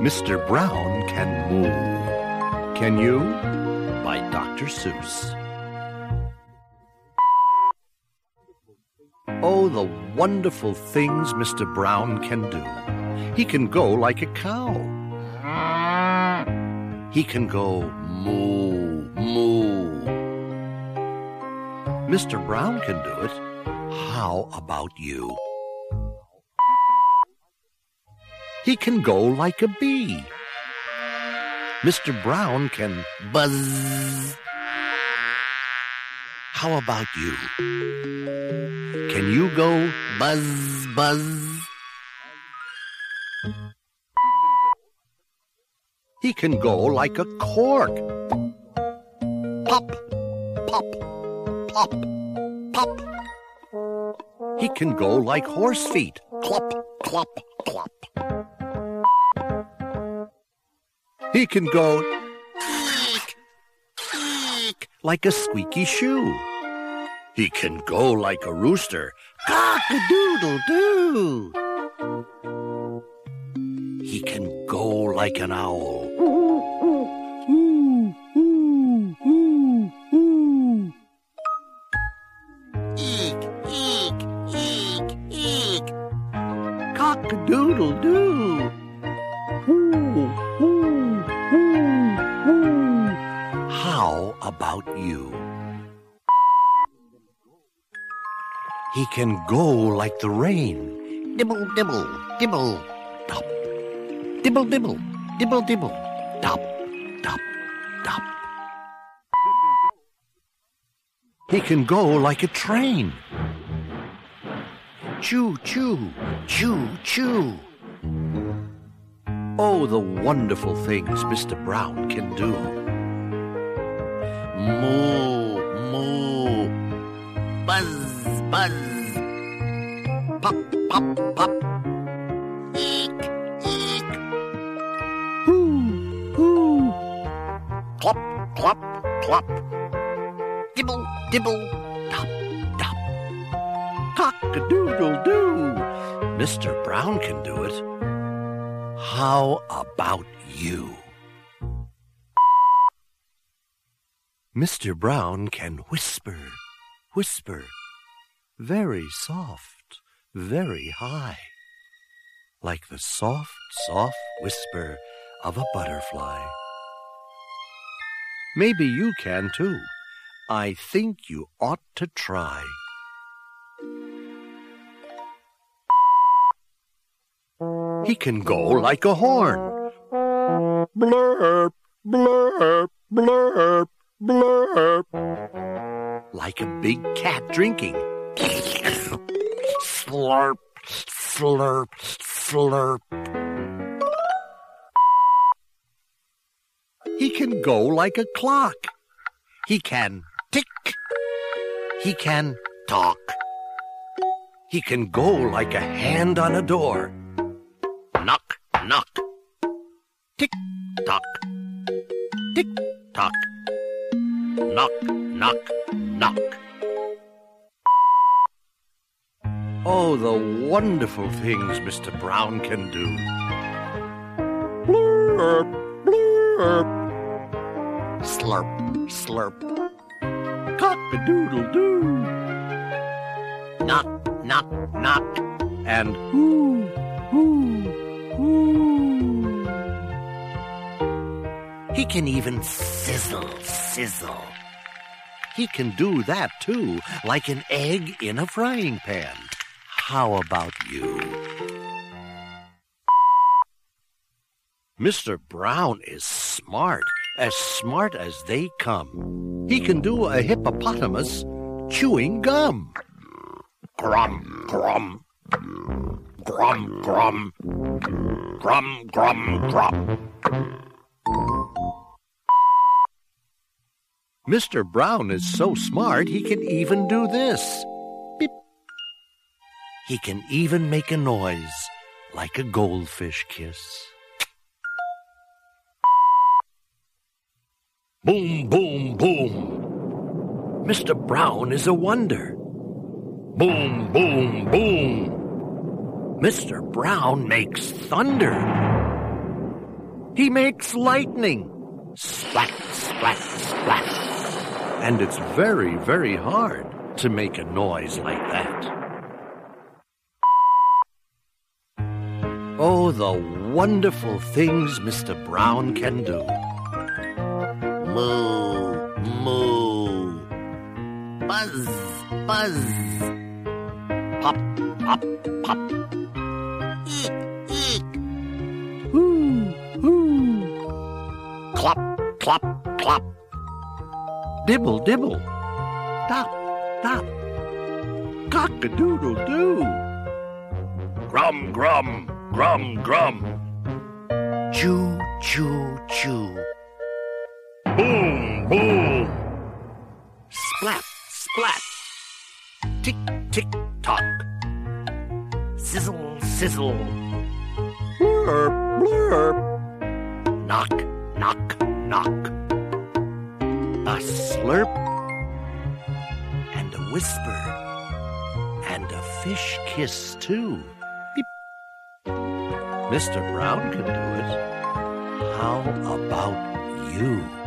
Mr. Brown Can Moo. Can you? By Dr. Seuss. Oh, the wonderful things Mr. Brown can do. He can go like a cow. He can go moo, moo. Mr. Brown can do it. How about you? He can go like a bee. Mr. Brown can buzz. How about you? Can you go buzz, buzz? He can go like a cork. Pop, pop, pop, pop. He can go like horse feet. Clop, clop, clop. He can go eek, eek, like a squeaky shoe. He can go like a rooster. Cock-a-doodle-doo. He can go like an owl. About you? He can go like the rain. Dibble, dibble, dibble, dop. Dibble, dibble, dibble, dibble, dop, dop, dop. He can go like a train. Choo, choo, choo, choo. Oh, the wonderful things Mr. Brown can do. Moo, moo. Buzz, buzz. Pop, pop, pop. Eek, eek. Hoo, hoo. Clop, clop, clop. Dibble, dibble. Top, top. Cock-a-doodle-doo. Mr. Brown can do it. How about you? Mr. Brown can whisper, whisper, very soft, very high, like the soft, soft whisper of a butterfly. Maybe you can too. I think you ought to try. He can go like a horn. Blurp, blurp, blurp, blurp. Like a big cat drinking. slurp, slurp, slurp. He can go like a clock. He can tick. He can talk. He can go like a hand on a door. Knock, knock. Tick, tock. Tick, tock. Knock, knock, knock. Oh, the wonderful things Mr. Brown can do. Blurp, blurp. Slurp, slurp. Cock-a-doodle-doo. Knock, knock, knock. And whoo, whoo, whoo. He can even sizzle, sizzle. He can do that too, like an egg in a frying pan. How about you? Mr. Brown is smart, as smart as they come. He can do a hippopotamus chewing gum. Grum, grum. Grum, grum. Grum, grum, grum. Mr. Brown is so smart he can even do this. Beep. He can even make a noise like a goldfish kiss. Boom, boom, boom. Mr. Brown is a wonder. Boom, boom, boom. Mr. Brown makes thunder. He makes lightning. Splat, splat, splat. And it's very, very hard to make a noise like that. Oh, the wonderful things Mr. Brown can do. Moo, moo. Buzz, buzz. Pop, pop, pop. Eek, eek. Hoo, hoo. Clop, clop, clop. Dibble, dibble. Dop, dop. Cock-a-doodle-doo. Grum, grum, grum, grum. Choo, choo, choo. Boom, boom. Splat, splat. Tick, tick, tock. Sizzle, sizzle. Blurp, blurp. Knock, knock, knock. A slurp and a whisper and a fish kiss too. Beep. Mr. Brown can do it. How about you?